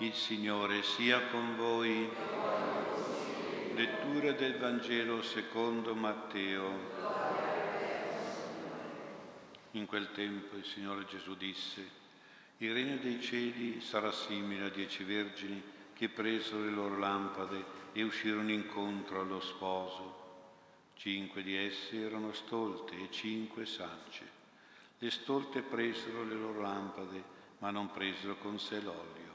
Il Signore sia con voi. Lettura del Vangelo secondo Matteo. In quel tempo il Signore Gesù disse, il regno dei cieli sarà simile a dieci vergini che presero le loro lampade e uscirono incontro allo sposo. Cinque di esse erano stolte e cinque sagge. Le stolte presero le loro lampade, ma non presero con sé l'olio.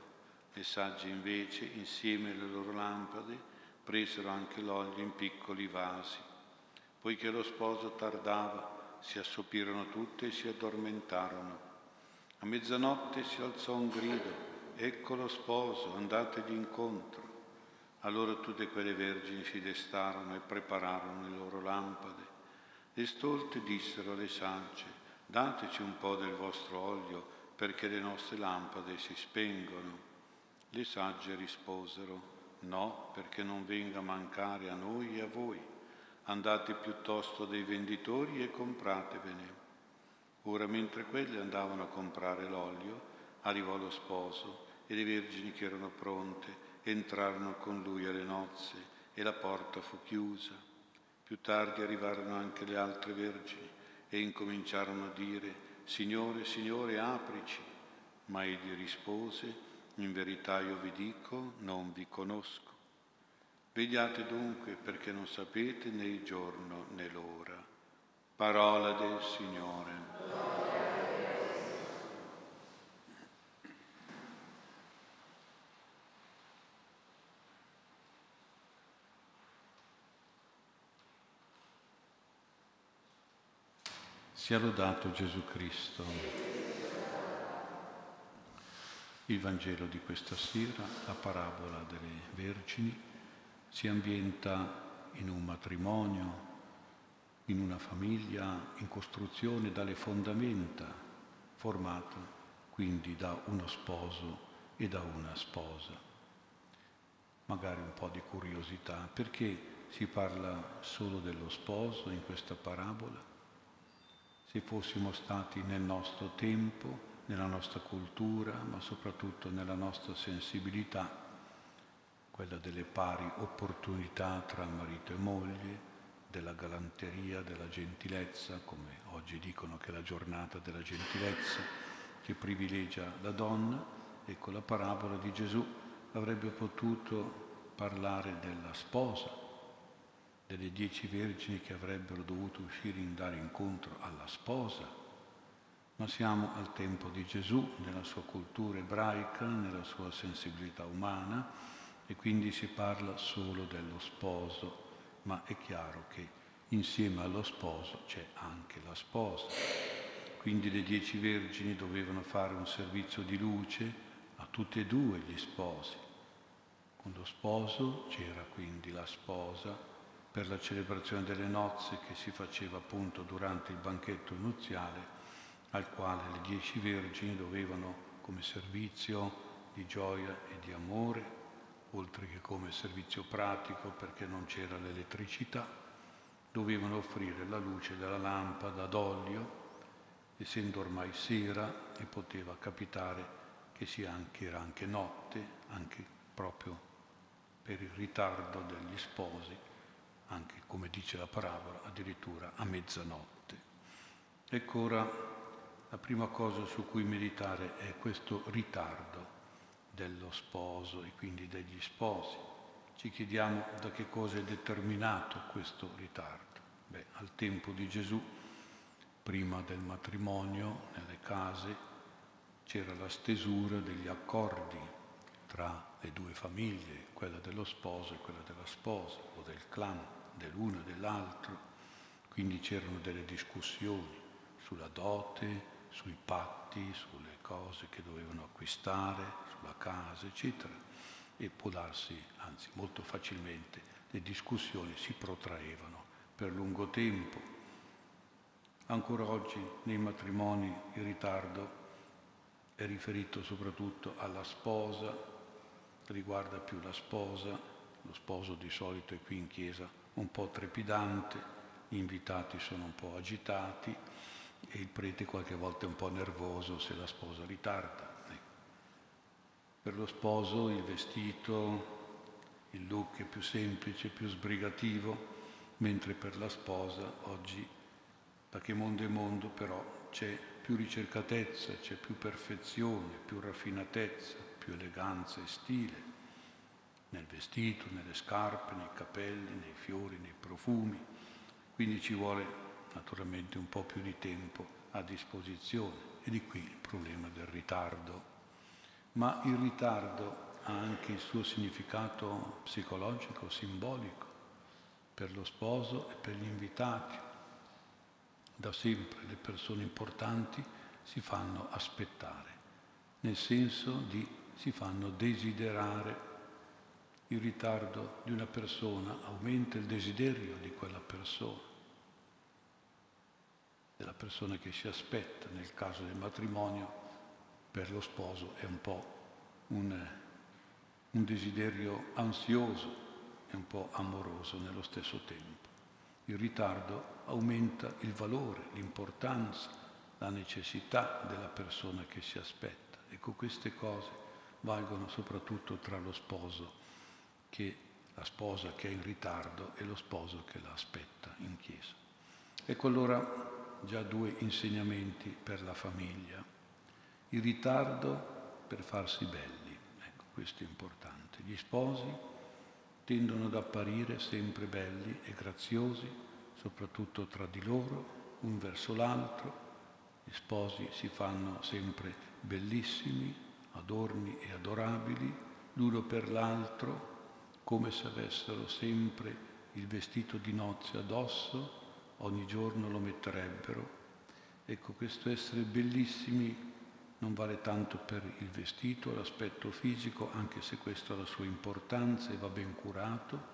Le sagge invece, insieme alle loro lampade, presero anche l'olio in piccoli vasi. Poiché lo sposo tardava, si assopirono tutte e si addormentarono. A mezzanotte si alzò un grido, ecco lo sposo, andategli incontro. Allora tutte quelle vergini si destarono e prepararono le loro lampade. Le stolte dissero alle sagge, dateci un po' del vostro olio perché le nostre lampade si spengono. Le sagge risposero, no, perché non venga a mancare a noi e a voi. Andate piuttosto dai venditori e compratevene. Ora mentre quelle andavano a comprare l'olio, arrivò lo sposo e le vergini che erano pronte entrarono con lui alle nozze e la porta fu chiusa. Più tardi arrivarono anche le altre vergini e incominciarono a dire, Signore, Signore, aprici. Ma egli rispose, in verità io vi dico, non vi conosco. Vegliate dunque perché non sapete né il giorno né l'ora. Parola del Signore. Sia lodato Gesù Cristo. Il Vangelo di questa sera, la parabola delle Vergini, si ambienta in un matrimonio, in una famiglia in costruzione dalle fondamenta, formata quindi da uno sposo e da una sposa. Magari un po' di curiosità, perché si parla solo dello sposo in questa parabola? Se fossimo stati nel nostro tempo, nella nostra cultura, ma soprattutto nella nostra sensibilità, quella delle pari opportunità tra marito e moglie, della galanteria, della gentilezza, come oggi dicono che è la giornata della gentilezza, che privilegia la donna, ecco la parabola di Gesù avrebbe potuto parlare della sposa, delle dieci vergini che avrebbero dovuto uscire in dare incontro alla sposa, ma siamo al tempo di Gesù, nella sua cultura ebraica, nella sua sensibilità umana e quindi si parla solo dello sposo, ma è chiaro che insieme allo sposo c'è anche la sposa. Quindi le dieci vergini dovevano fare un servizio di luce a tutti e due gli sposi. Con lo sposo c'era quindi la sposa per la celebrazione delle nozze che si faceva appunto durante il banchetto nuziale al quale le dieci vergini dovevano, come servizio di gioia e di amore, oltre che come servizio pratico perché non c'era l'elettricità, dovevano offrire la luce della lampada d'olio, essendo ormai sera e poteva capitare che sia anche, era anche notte, anche proprio per il ritardo degli sposi, anche come dice la parabola, addirittura a mezzanotte. Ecco ora la prima cosa su cui meditare è questo ritardo dello sposo e quindi degli sposi. Ci chiediamo da che cosa è determinato questo ritardo. Beh, al tempo di Gesù, prima del matrimonio, nelle case, c'era la stesura degli accordi tra le due famiglie, quella dello sposo e quella della sposa, o del clan, dell'uno e dell'altro. Quindi c'erano delle discussioni sulla dote, sui patti, sulle cose che dovevano acquistare, sulla casa, eccetera. E può darsi, anzi molto facilmente, le discussioni si protraevano per lungo tempo. Ancora oggi nei matrimoni il ritardo è riferito soprattutto alla sposa, riguarda più la sposa, lo sposo di solito è qui in chiesa un po' trepidante, gli invitati sono un po' agitati, e il prete qualche volta è un po' nervoso se la sposa ritarda. Ecco. Per lo sposo il vestito, il look è più semplice, più sbrigativo, mentre per la sposa oggi, da che mondo è mondo, però c'è più ricercatezza, c'è più perfezione, più raffinatezza, più eleganza e stile nel vestito, nelle scarpe, nei capelli, nei fiori, nei profumi. Quindi ci vuole naturalmente un po' più di tempo a disposizione e di qui il problema del ritardo. Ma il ritardo ha anche il suo significato psicologico, simbolico per lo sposo e per gli invitati. Da sempre le persone importanti si fanno aspettare, nel senso di si fanno desiderare. Il ritardo di una persona aumenta il desiderio di quella persona, della persona che si aspetta. Nel caso del matrimonio, per lo sposo è un po' un, un desiderio ansioso e un po' amoroso nello stesso tempo. Il ritardo aumenta il valore, l'importanza, la necessità della persona che si aspetta. Ecco, queste cose valgono soprattutto tra lo sposo che la sposa che è in ritardo e lo sposo che la aspetta in chiesa. Ecco allora già due insegnamenti per la famiglia. Il ritardo per farsi belli, ecco questo è importante. Gli sposi tendono ad apparire sempre belli e graziosi, soprattutto tra di loro, un verso l'altro. Gli sposi si fanno sempre bellissimi, adorni e adorabili, l'uno per l'altro, come se avessero sempre il vestito di nozze addosso, ogni giorno lo metterebbero. Ecco, questo essere bellissimi non vale tanto per il vestito, l'aspetto fisico, anche se questo ha la sua importanza e va ben curato,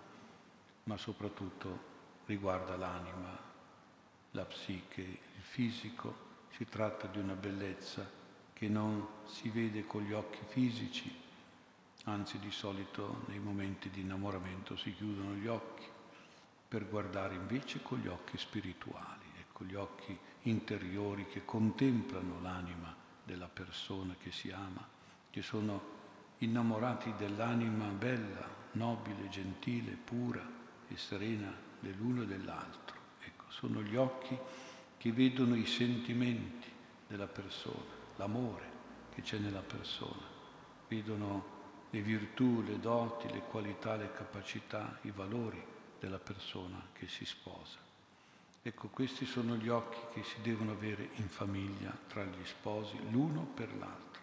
ma soprattutto riguarda l'anima, la psiche, il fisico. Si tratta di una bellezza che non si vede con gli occhi fisici, anzi di solito nei momenti di innamoramento si chiudono gli occhi per guardare invece con gli occhi spirituali, ecco, gli occhi interiori che contemplano l'anima della persona che si ama, che sono innamorati dell'anima bella, nobile, gentile, pura e serena dell'uno e dell'altro. Ecco, sono gli occhi che vedono i sentimenti della persona, l'amore che c'è nella persona, vedono le virtù, le doti, le qualità, le capacità, i valori della persona che si sposa. Ecco, questi sono gli occhi che si devono avere in famiglia tra gli sposi, l'uno per l'altro.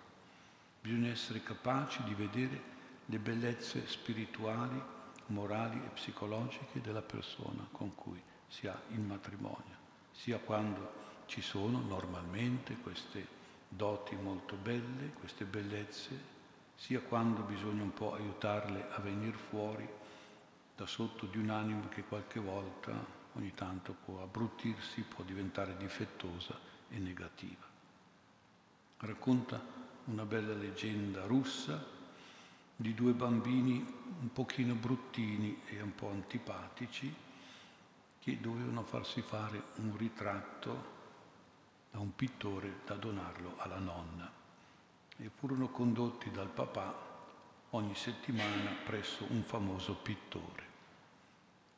Bisogna essere capaci di vedere le bellezze spirituali, morali e psicologiche della persona con cui si ha il matrimonio, sia quando ci sono normalmente queste doti molto belle, queste bellezze sia quando bisogna un po' aiutarle a venire fuori da sotto di un'anima che qualche volta, ogni tanto può abbruttirsi, può diventare difettosa e negativa. Racconta una bella leggenda russa di due bambini un pochino bruttini e un po' antipatici che dovevano farsi fare un ritratto da un pittore da donarlo alla nonna e furono condotti dal papà ogni settimana presso un famoso pittore.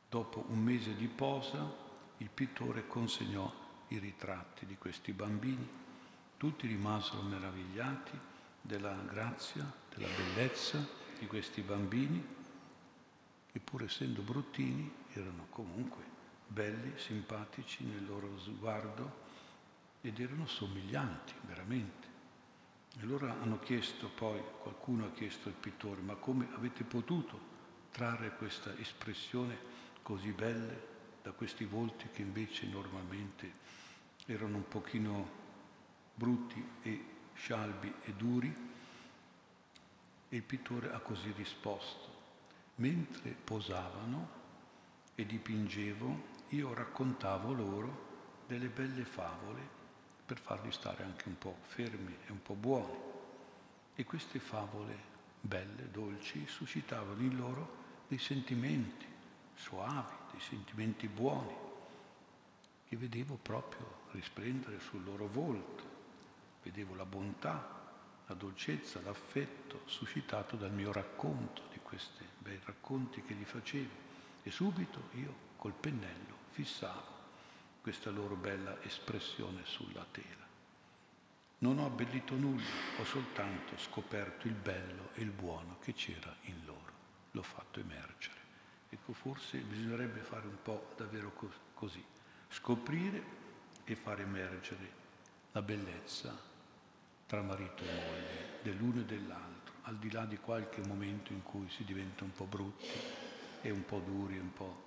Dopo un mese di posa, il pittore consegnò i ritratti di questi bambini. Tutti rimasero meravigliati della grazia, della bellezza di questi bambini, che pur essendo bruttini erano comunque belli, simpatici nel loro sguardo ed erano somiglianti veramente. E allora hanno chiesto poi, qualcuno ha chiesto al pittore, ma come avete potuto trarre questa espressione così bella da questi volti che invece normalmente erano un pochino brutti e scialbi e duri? E il pittore ha così risposto, mentre posavano e dipingevo, io raccontavo loro delle belle favole per farli stare anche un po' fermi e un po' buoni. E queste favole belle, dolci, suscitavano in loro dei sentimenti suavi, dei sentimenti buoni, che vedevo proprio risplendere sul loro volto. Vedevo la bontà, la dolcezza, l'affetto suscitato dal mio racconto, di questi bei racconti che gli facevo. E subito io col pennello fissavo questa loro bella espressione sulla tela. Non ho abbellito nulla, ho soltanto scoperto il bello e il buono che c'era in loro. L'ho fatto emergere. Ecco, forse bisognerebbe fare un po' davvero così, scoprire e far emergere la bellezza tra marito e moglie, dell'uno e dell'altro, al di là di qualche momento in cui si diventa un po' brutti e un po' duri un po',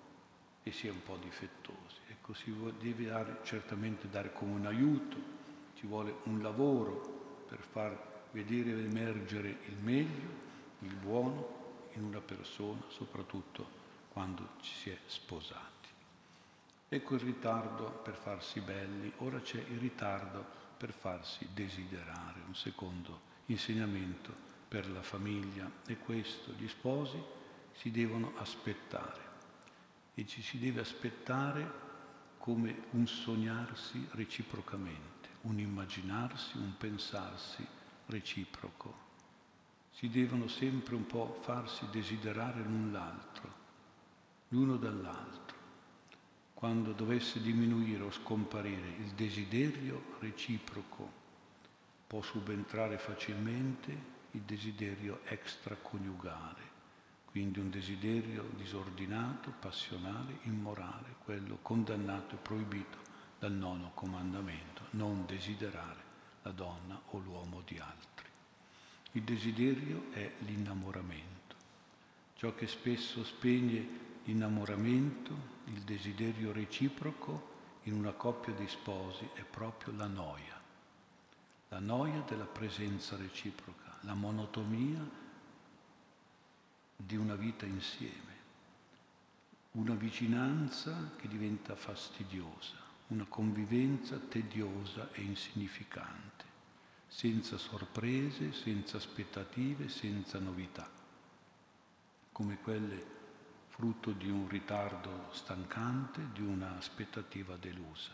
e si è un po' difettosi. Ecco, si deve dare, certamente dare come un aiuto ci vuole un lavoro per far vedere ed emergere il meglio, il buono in una persona, soprattutto quando ci si è sposati. Ecco il ritardo per farsi belli, ora c'è il ritardo per farsi desiderare, un secondo insegnamento per la famiglia e questo gli sposi si devono aspettare e ci si deve aspettare come un sognarsi reciprocamente un immaginarsi, un pensarsi reciproco. Si devono sempre un po' farsi desiderare l'un l'altro, l'uno dall'altro. Quando dovesse diminuire o scomparire il desiderio reciproco, può subentrare facilmente il desiderio extraconiugale, quindi un desiderio disordinato, passionale, immorale, quello condannato e proibito dal nono comandamento non desiderare la donna o l'uomo di altri. Il desiderio è l'innamoramento. Ciò che spesso spegne l'innamoramento, il desiderio reciproco in una coppia di sposi è proprio la noia. La noia della presenza reciproca, la monotonia di una vita insieme, una vicinanza che diventa fastidiosa una convivenza tediosa e insignificante, senza sorprese, senza aspettative, senza novità, come quelle frutto di un ritardo stancante, di un'aspettativa delusa.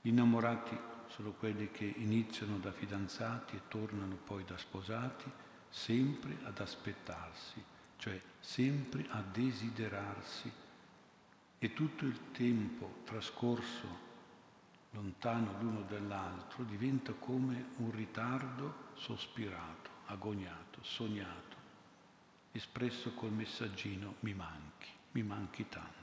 Gli innamorati sono quelli che iniziano da fidanzati e tornano poi da sposati, sempre ad aspettarsi, cioè sempre a desiderarsi e tutto il tempo trascorso lontano l'uno dall'altro diventa come un ritardo sospirato, agognato, sognato, espresso col messaggino mi manchi, mi manchi tanto.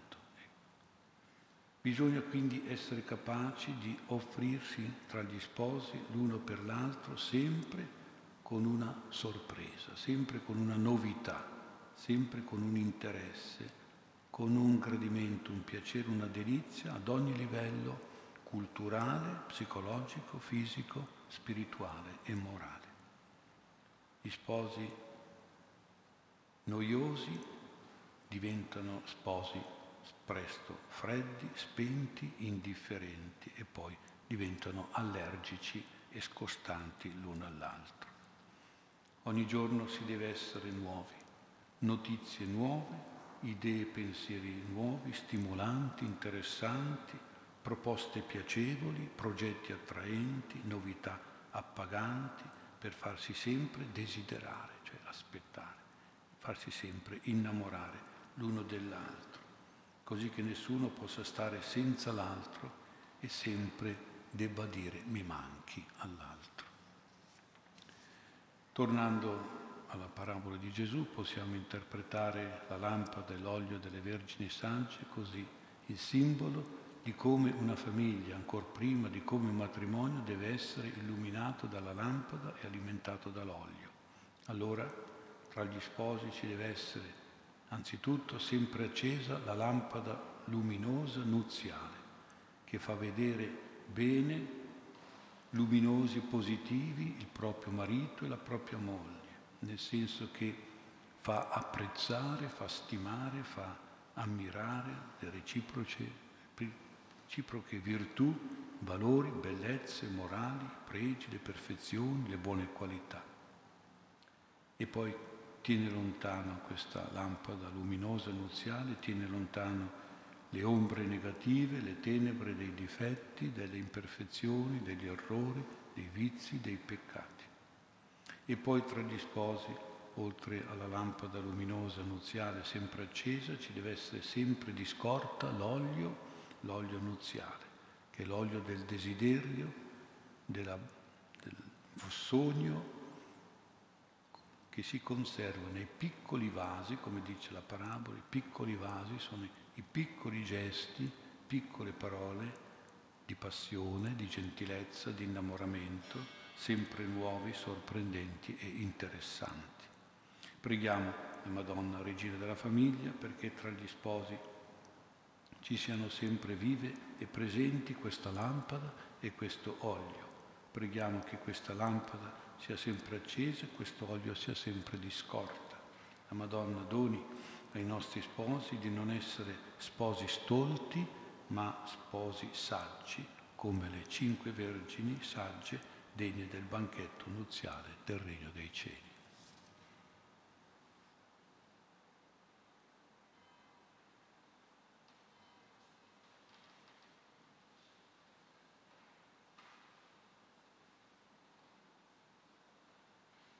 Bisogna quindi essere capaci di offrirsi tra gli sposi l'uno per l'altro sempre con una sorpresa, sempre con una novità, sempre con un interesse, con un gradimento, un piacere, una delizia ad ogni livello culturale, psicologico, fisico, spirituale e morale. Gli sposi noiosi diventano sposi presto freddi, spenti, indifferenti e poi diventano allergici e scostanti l'uno all'altro. Ogni giorno si deve essere nuovi, notizie nuove, idee e pensieri nuovi, stimolanti, interessanti, proposte piacevoli, progetti attraenti, novità appaganti, per farsi sempre desiderare, cioè aspettare, farsi sempre innamorare l'uno dell'altro, così che nessuno possa stare senza l'altro e sempre debba dire mi manchi all'altro. Tornando alla parabola di Gesù possiamo interpretare la lampada e l'olio delle Vergini Sagge così, il simbolo di come una famiglia, ancora prima di come un matrimonio, deve essere illuminato dalla lampada e alimentato dall'olio. Allora tra gli sposi ci deve essere anzitutto sempre accesa la lampada luminosa nuziale che fa vedere bene, luminosi e positivi il proprio marito e la propria moglie nel senso che fa apprezzare, fa stimare, fa ammirare le reciproche, reciproche virtù, valori, bellezze morali, pregi, le perfezioni, le buone qualità. E poi tiene lontano questa lampada luminosa nuziale, tiene lontano le ombre negative, le tenebre dei difetti, delle imperfezioni, degli errori, dei vizi, dei peccati E poi tra gli sposi, oltre alla lampada luminosa nuziale sempre accesa, ci deve essere sempre di scorta l'olio, l'olio nuziale, che è l'olio del desiderio, della, del sogno che si conserva nei piccoli vasi, come dice la parabola, i piccoli vasi sono i piccoli gesti, piccole parole di passione, di gentilezza, di innamoramento, sempre nuovi, sorprendenti e interessanti. Preghiamo la Madonna, Regina della Famiglia, perché tra gli sposi ci siano sempre vive e presenti questa lampada e questo olio. Preghiamo che questa lampada sia sempre accesa e questo olio sia sempre di scorta. La Madonna doni ai nostri sposi di non essere sposi stolti, ma sposi saggi, come le cinque vergini sagge degne del banchetto nuziale del Regno dei Cieli.